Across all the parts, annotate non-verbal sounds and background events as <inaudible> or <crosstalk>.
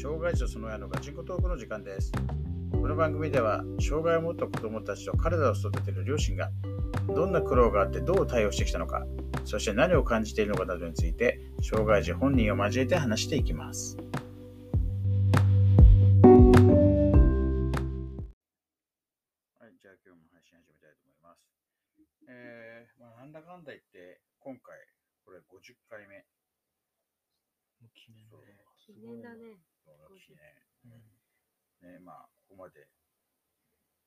障害児とその親のガチンコトークの時間です。この番組では、障害を持った子供たちと彼らを育てる両親が、どんな苦労があってどう対応してきたのか、そして何を感じているのかなどについて、障害児本人を交えて話していきます。はい、じゃあ今日も配信始めたいと思います。えー、まあ、なんだかんだ言って、今回、これ50回目。もう記念そうだね。記念だね。記念。うん。ね、まあ、ここまで、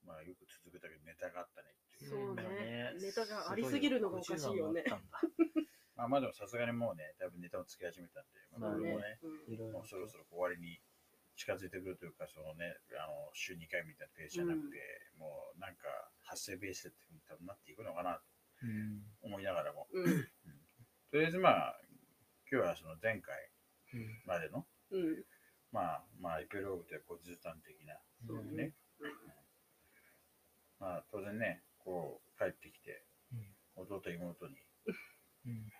まあ、よく続けたけど、ネタがあったねっていう。そうね。ね。ネタがありすぎるのがおかしいよね。すご50もまあ、まあでもさすがにもうね、だいぶネタをつけ始めたんで、まあ、これもね、うん。いろいろもうそろそろ終わりに近づいてくるというか、そのね、あの週2回みたいなペースじゃなくて、もうなんか発生ベースで多分なっていくのかなと。うん。思いながらも、うん。とりあえずまあ、今日はその前回うん。までの、うん。まあ、まあ、エピローグというか、ずたん的な、そうね、まあ、当然ね、こう、帰ってきて、弟、妹に、うん。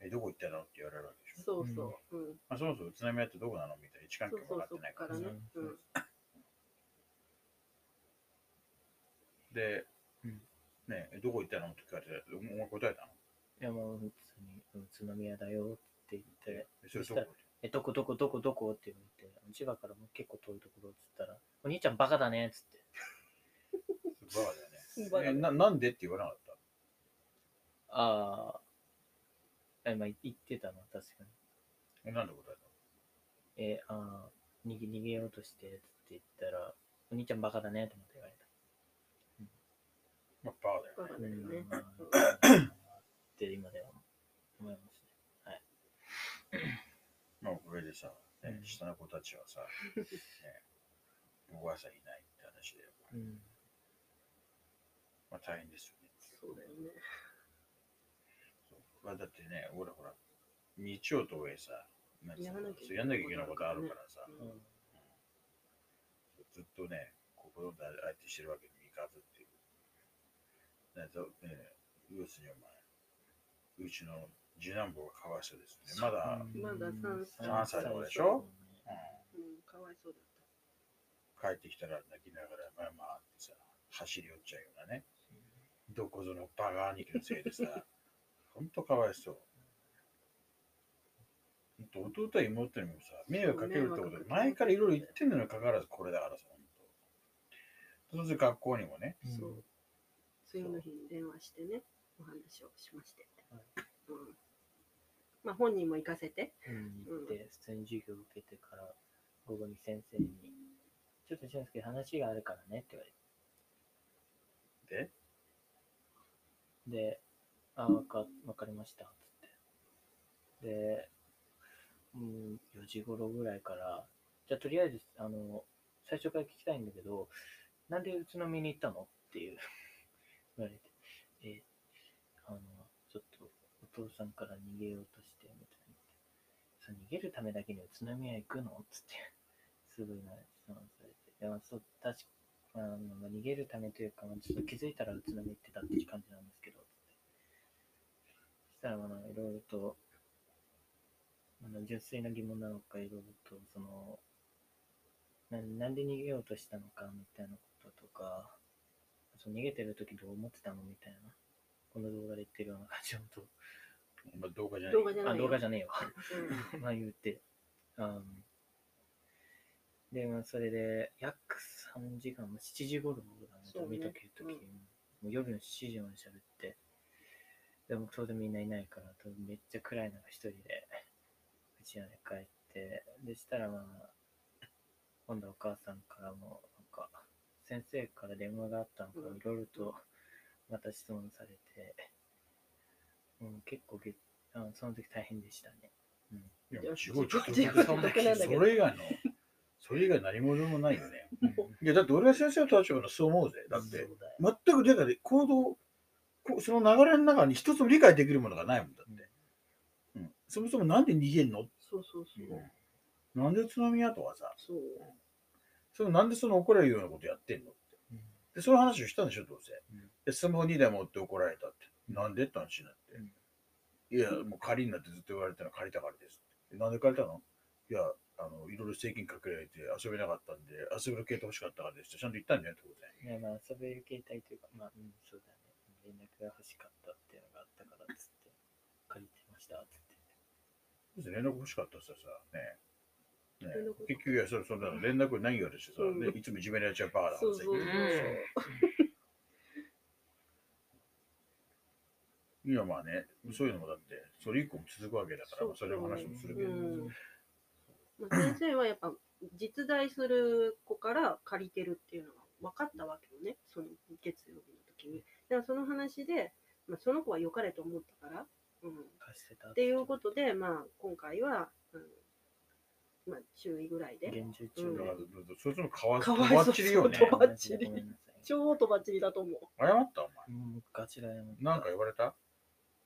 え、どこ行ったのって言われるわけでしょ。そうそう。うん。まあ、そもそも宇都宮ってどこなのみたいな位置関係も分かってないから。そうそうそっからね。で、うん。ねえ、どこ行ったのって聞かれて、お前答えたの？いやもう普通に宇都宮だよって言って、えそれどこ？え、どこどこどこどこって言われて、千葉からも結構遠いところっつったら、お兄ちゃんバカだねっつって。<laughs> バカだよね。バカだななんでって言わなかった？ああ、え、まあ言ってたの、確かに。え、なんで答ええああ、逃げ逃げようとしてっつって言ったら、お兄ちゃんバカだねってまた言われた。たのまあ、バカだよバカね。だよねまあ <laughs> って今では思いますね。まあ、おかげでさ、ねうん。下の子たちはさ、<laughs> ね、お母さんいないって話で、うん。まあ大変ですよね。そうだよね。そう。まあ、だってね、俺ほら、日曜と上さ、なんかやらなきゃいけないそうやんなきゃいけないことあるからさ、うん。うん。ずっとね、ここで相手してるわけにもいかずっていう。ね、とね要するにお前、うちの次男坊がかわいそうですね。まだ、まだ三歳三歳の子でしょ？うん。かわいそうだっ帰ってきたら泣きながら、まあまあってさ、走り寄っちゃうようなね。どこぞのバカ兄貴のせいでさ、<laughs> ほんとかわいそう。弟や妹にもさ、迷惑かけるってことで、前からいろいろ言ってんのにもかかわらずこれだからさ、ほんと。そして学校にもね、たそう。次の日に電話してねお話をしまして。はい。うんまあ本人も行かせてうん、行って、普通に授業受けてから、午後に先生に、ちょっと俊介話があるからねって言われで、て。で、あ、わか、わかりました、つって。で、うん、4時頃ぐらいから、じゃあとりあえず、あの、最初から聞きたいんだけど、なんで宇都宮に行ったのっていう <laughs> 言われて、え、あの、ちょっとお父さんから逃げようと。そう逃げるためだけに宇都宮行くの？つって、すごいな質問されて。いや、そう、確か、あのまあ、逃げるためというか、まあ、ちょっと気づいたら宇都宮行ってたって感じなんですけど、つって。そしたら、まあ、いろいろと、あの純粋な疑問なのか、いろいろと、その、ななんで逃げようとしたのか、みたいなこととか、その逃げてる時どう思ってたのみたいな、この動画で言ってるような感じのとまあ、動画じゃない。あ、動画じゃないよ。動画じゃねえよ。うん。<laughs> まあ言って。あで、まあそれで、約3時間、まあ7時頃だね、そうね。見とけるとき、うん。もう夜の7時まで喋って、でも当然みんないないから、当然めっちゃ暗い中一人で、うちまで帰って、でしたらまあ、今度はお母さんからも、なんか、先生から電話があったのか、うん。いろいろとまた質問されて、うん、結構げあその時大変でしたね。うんいや、すごい、ちょっと、それ以外の、それ以外何者もないよね。もいや、だって俺が先生の立場のそう思うぜ。だって、全く、だから行動、こその流れの中に一つも理解できるものがないもんだって。うん、そもそもなんで逃げんの、そうそうそうなんで宇都宮とかさ、そうそのなんでその怒られるようなことやってんのって。うんで、その話をしたんでしょ、どうせ。うんで、スマホ2台持って怒られたって。なんでって話になって。うんいや、もう仮になってずっと言われたら借りたからですって。なんで借りたの？いや、あの、いろいろ制限かけられて遊べなかったんで、遊べる系統欲しかったからですってちゃんと言ったんだよね、当然。ね、まあ遊べる携帯というか、まあ、うん、そうだね。連絡が欲しかったっていうのがあったからっつって、借りてましたっつって。連絡欲しかったらさ、ね。ね連絡結局、いや、それそんなの連絡ないようですよ、うんね。いつもいじめられちゃうバカだからさそうそうそういや、まあね、そういうのもだって、それ以降も続くわけだから、まあそれの話もするけど。うんまあ、先生はやっぱ実在する子から借りてるっていうのが分かったわけよね、その月曜日の時に。だからその話で、まあ、その子は良かれと思ったから、うん、っ貸してたていうことで、まあ、今回は、うんまあ、注意ぐらいで。厳重うんだからそいつのかわかわいそうとばっちりよね。とばっちり。超とばっちりだと思う。謝ったお前。もうガチだよ。なんか言われた？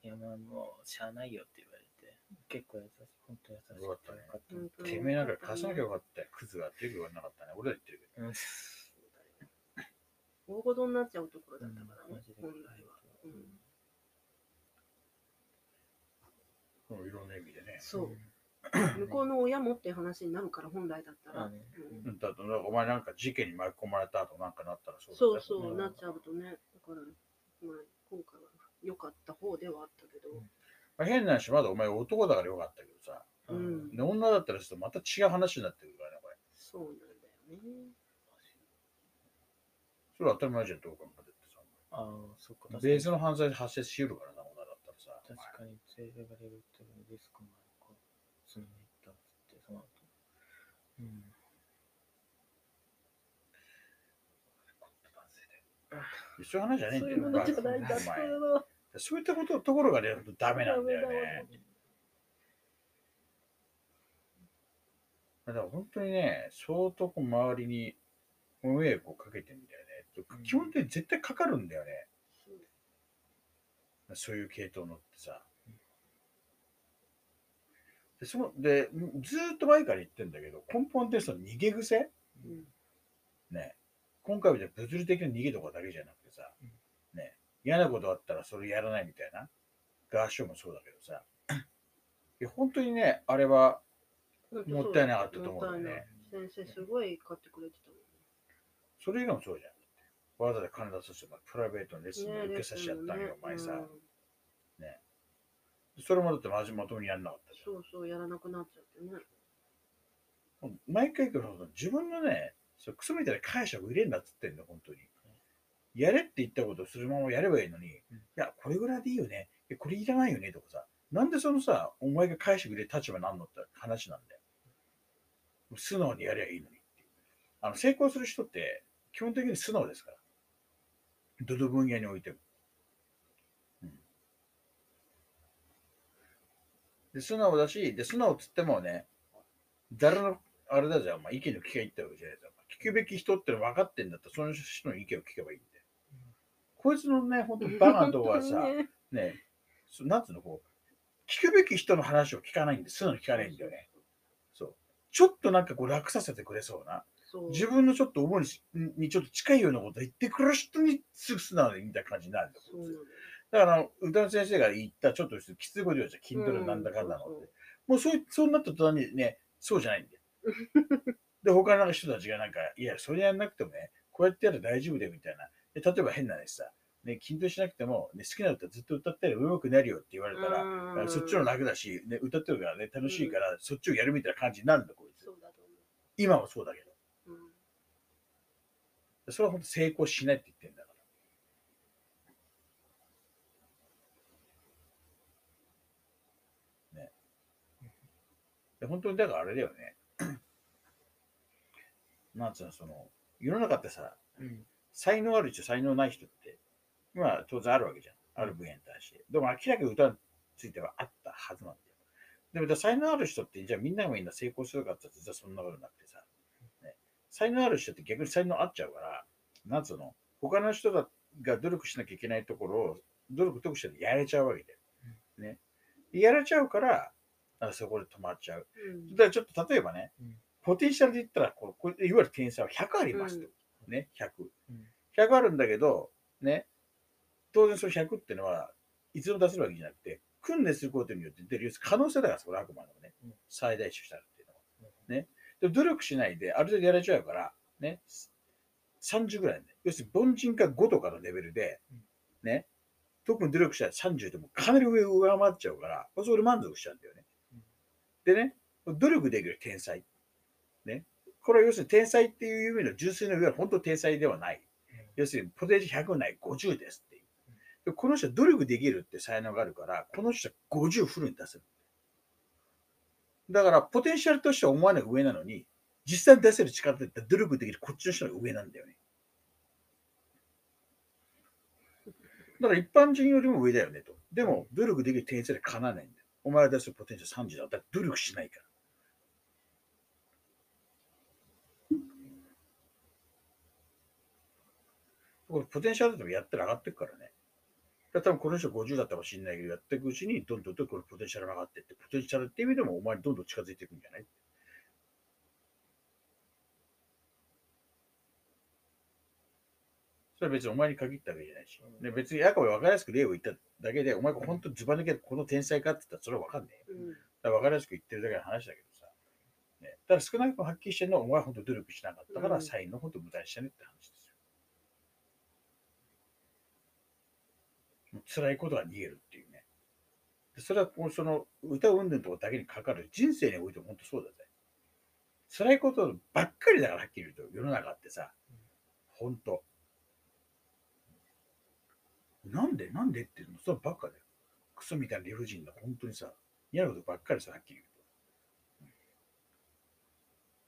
いや、まあもう、しゃあないよって言われて、結構優しい、本当優しくてよかったねよかった本当にてめえなんか貸さなきゃよかったよ。クズがっていう言われなかったね。俺ら言ってるけど。うん大事になっちゃうところだったからねマジ、で本来は。うんうんいろんな意味でね。そう。向こうの親もっていう話になるから、本来だったら。あねうんうんだってお前なんか事件に巻き込まれた後なんかなったらそうそうだよそう、うんなっちゃうとね。だから、まあ、今回は良かった方ではあったけど。まあ、変な話、まだお前男だからよかったけどさ。ううんん。で女だったらちょっとまた違う話になってくるからね、これ。そうなんだよね。それは当たり前じゃん、どう考えてってさ。ああ、そっか。ベースの犯罪で発生しうるからな、女だったらさ。確かに、連れられるっていうリスクもあるか。そのめったって、その後。うん。そういう話じゃねえんだよ。そういうものじゃないんだ。そういったことところがね、ダメなんだよね。だから本当にね、相当こう周りにご迷惑をかけてんだよね。うん基本的に絶対かかるんだよね。そうそういう系統のってさ。で、そのでずーっと前から言ってんだけど、根本ってその逃げ癖？うんね。今回みたいに物理的な逃げとかだけじゃなくてさ、ね。嫌なことあったらそれやらないみたいな。ガーショーもそうだけどさ。いや本当にね、あれはもったいなかったと思うんだよね先生、すごい買ってくれてたもんそれ以外もそうじゃん。わざわざ金出させて、プライベートのレッスンね。で受けさせちゃったんよ、お前さ。うんそれもだってまじまともにやんなかったじそうそう、やらなくなっちゃってね。ゃん。毎回言うけど、自分のね、そうクソみたいな会社を入れんなっつってんだよ、本当に。やれって言ったことをするままやればいいのに、いや、これぐらいでいいよね。これいらないよね、とかさ。なんでそのさ、お前が会社入れる立場なんのって話なんだよ。素直にやりゃいいのにっていう。あの、成功する人って、基本的に素直ですから。どの分野においても。うんで、素直だし、で、素直っつってもね、誰の、あれだじゃん、まあ、意見の聞けばいいってわけじゃないですか。聞くべき人っての分かってんだったら、その人の意見を聞けばいい。こいつのね、本当にバカなとこはさ、<laughs> ねなんつうの、こう、聞くべき人の話を聞かないんで、素直に聞かないんだよね。そう。ちょっとなんかこう楽させてくれそうな、そう自分のちょっと思いにちょっと近いようなこと言ってくる人にすぐ素直にみたいな感じになるんだだから歌の先生が言ったちょっときついこと言うじゃん、筋トレなんだかんだのって。もうそういそうなった途端にね、そうじゃないんだよ。<laughs> で、他の人たちがなんか、いや、それやんなくてもね、こうやってやれば大丈夫だよみたいな。で例えば変な話さ、ね、筋トレしなくても、ね、好きな歌ずっと歌ってれば上手くなるよって言われたら、うんそっちの楽だし、ね、歌ってるからね、楽しいから、そっちをやるみたいな感じになるんだ、こいつ今はそうだけど。それは本当成功しないって言ってんだから。ね。で本当にだからあれだよね。<clears throat> なんつうの、その、世の中ってさ、うん。才能ある人、才能ない人って、まあ当然あるわけじゃん。ある分野に対して。でも明らかに歌についてはあったはずなんだよ。でも才能ある人って、じゃあみんながみんな成功するかって実はそんなことなくてさ、ね、才能ある人って逆に才能あっちゃうから、なんつうの、他の人がが努力しなきゃいけないところを、努力得してやれちゃうわけだよ。ね。やれちゃうから、あそこで止まっちゃう。うんだからちょっと例えばね、うんポテンシャルで言ったらこうこれいわゆる天才は100ありますと。ね、100。うん100あるんだけど、ね、当然その100っていうのは、いつでも出せるわけじゃなくて、訓練することによって出る可能性だから、それあくまでもねうん、最大値したらっていうのは。ね。で努力しないで、ある程度やられちゃうから、ね。30ぐらいね。要するに、凡人か5とかのレベルで、ね。特に努力したら30でもかなり上を上回っちゃうから、そこで満足しちゃうんだよね。でね、努力できる天才。ね。これは要するに天才っていう意味の純粋な上は本当天才ではない。要するに、ポテンシャル100ない50ですっていう。でこの人は努力できるって才能があるから、この人は50フルに出せる。だから、ポテンシャルとしては思わない上なのに、実際に出せる力って努力できるこっちの人が上なんだよね。だから一般人よりも上だよねと。でも、努力できる天才でかなわないんだよ。お前が出せるポテンシャル30だったら努力しないから。これポテンシャルでもやったら上がっていくからね。だ多分この人50だったかもしれないけど、やっていくうちにどんどんどんどんこれポテンシャルが上がっていって、ポテンシャルっていう意味でもお前にどんどん近づいていくんじゃないそれは別にお前に限ったわけじゃないし。で別に赤は分かりやすく例を言っただけで、お前が本当にズバ抜けてこの天才かって言ったらそれは分かんねえよ。うんだから分かりやすく言ってるだけの話だけどさ。ね、ただ少なくともはっきりしてるのは、お前は本当努力しなかったから、うん才能本当無駄にしたねって話ですよ。もう辛いことが逃げるっていうね。でそれはもうその歌うんぬんとかだけにかかる人生においても本当そうだぜ。辛いことばっかりだからはっきり言うと世の中ってさ、本当。なんでなんでっていうのそればっかだよ。クソみたいな理不尽な本当にさ、嫌なことばっかりさ、はっきり言う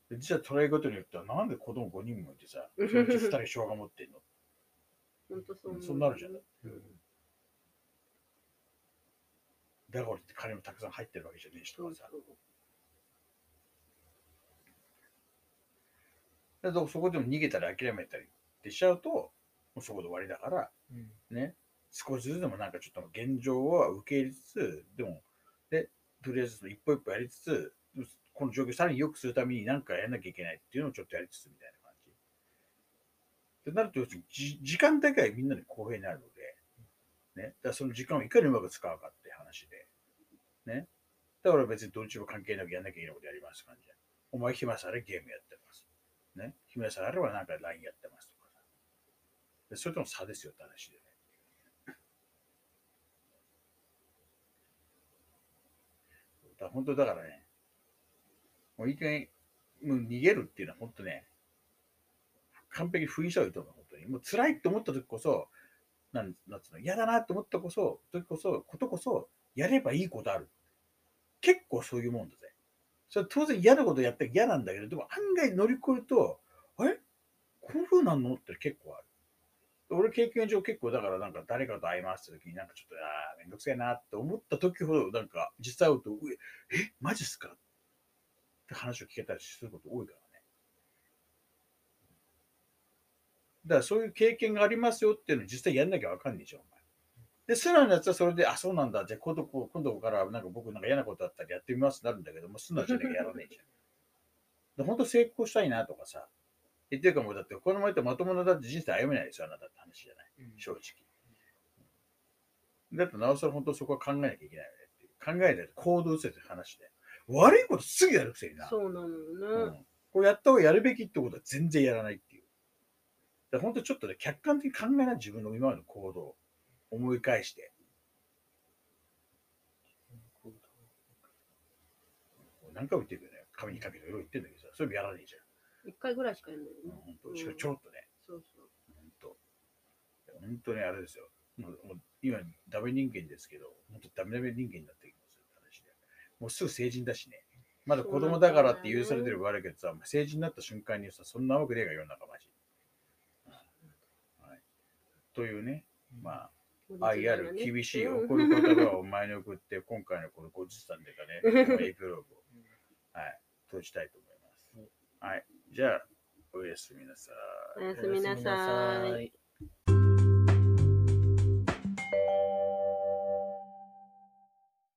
と。で実は捉えことによっては、なんで子供5人もいてさ、そのうち2人障害持ってんの？<laughs> 本当そう。そうなるじゃないうんだからって金もたくさん入ってるわけじゃねえしとかさ。だからそこでも逃げたり諦めたりってしちゃうと、もうそこで終わりだから、うん。ね、少しずつでもなんかちょっと現状は受け入れつつ、でも、で、とりあえず一歩一歩やりつつ、この状況をさらに良くするために何かやんなきゃいけないっていうのをちょっとやりつつみたいな感じ。ってなると、要するにじ時間だけはみんなに公平になるので、ね、だその時間をいかにうまく使うかね。だから別にどっちも関係なくやんなきゃいけないことやります感じ。お前暇されゲームやってます。ね。暇さえあればなんか LINE やってますとか。それとの差ですよって話でね。だ本当だからね、もういい加減、もう逃げるっていうのは本当ね、完璧に封印した方がいいと思う、本当に。もう辛いって思った時こそ、なんなんつうの、嫌だなって思ったこそ、時こそ、ことこそ、やればいいことある。結構そういうもんだぜ。それ当然嫌なことやったら嫌なんだけど、でも案外乗り越えると、あれ？こういう風なの？って結構ある。俺経験上結構だからなんか誰かと会いますって時になんかちょっと、ああ、めんどくせえなって思った時ほどなんか実際会うと、え、え、マジっすか？って話を聞けたりすること多いからね。だからそういう経験がありますよっていうのを実際やんなきゃわかんないじゃん、で、素直なやつはそれで、あ、そうなんだ。じゃあ今度今度からなんか僕なんか嫌なことあったらやってみますってなるんだけども、素直じゃなきゃやらないじゃん。で本当成功したいなとかさ。言ってるかもうだって、この前とまともなだって人生歩めないですよ、あなたって話じゃない？うん正直。だってなおさら本当そこは考えなきゃいけないよねっていう。考えないと行動するって話で。悪いことすぐやるくせにな。そうなのうよね。んこれやった方がやるべきってことは全然やらないっていう。だ本当ちょっとね、客観的に考えない自分の今までの行動を思い返して。何回も言ってるけどね、紙に書けといろいろ言ってんだけどさ、それもやらないじゃ一回ぐらいしかやんないよん。ね。本当しかもちょろっとね、そうそう。本当。本当にあれですよ。もうもう今、ダメ人間ですけど、本当ダメダメ人間になってきますよ話で。もうすぐ成人だしね。まだ子供だからって許されてる悪いけどさ、成人になった瞬間にさ、そんな甘くねえが世の中マジ。はい。というね、まあ、愛ある厳しい怒る言葉を前に送って、今回のこの50歳でかね、エピローグを、はい、閉じたいと思います。はい。じゃあ、おやすみなさい。おやすみなさい。い。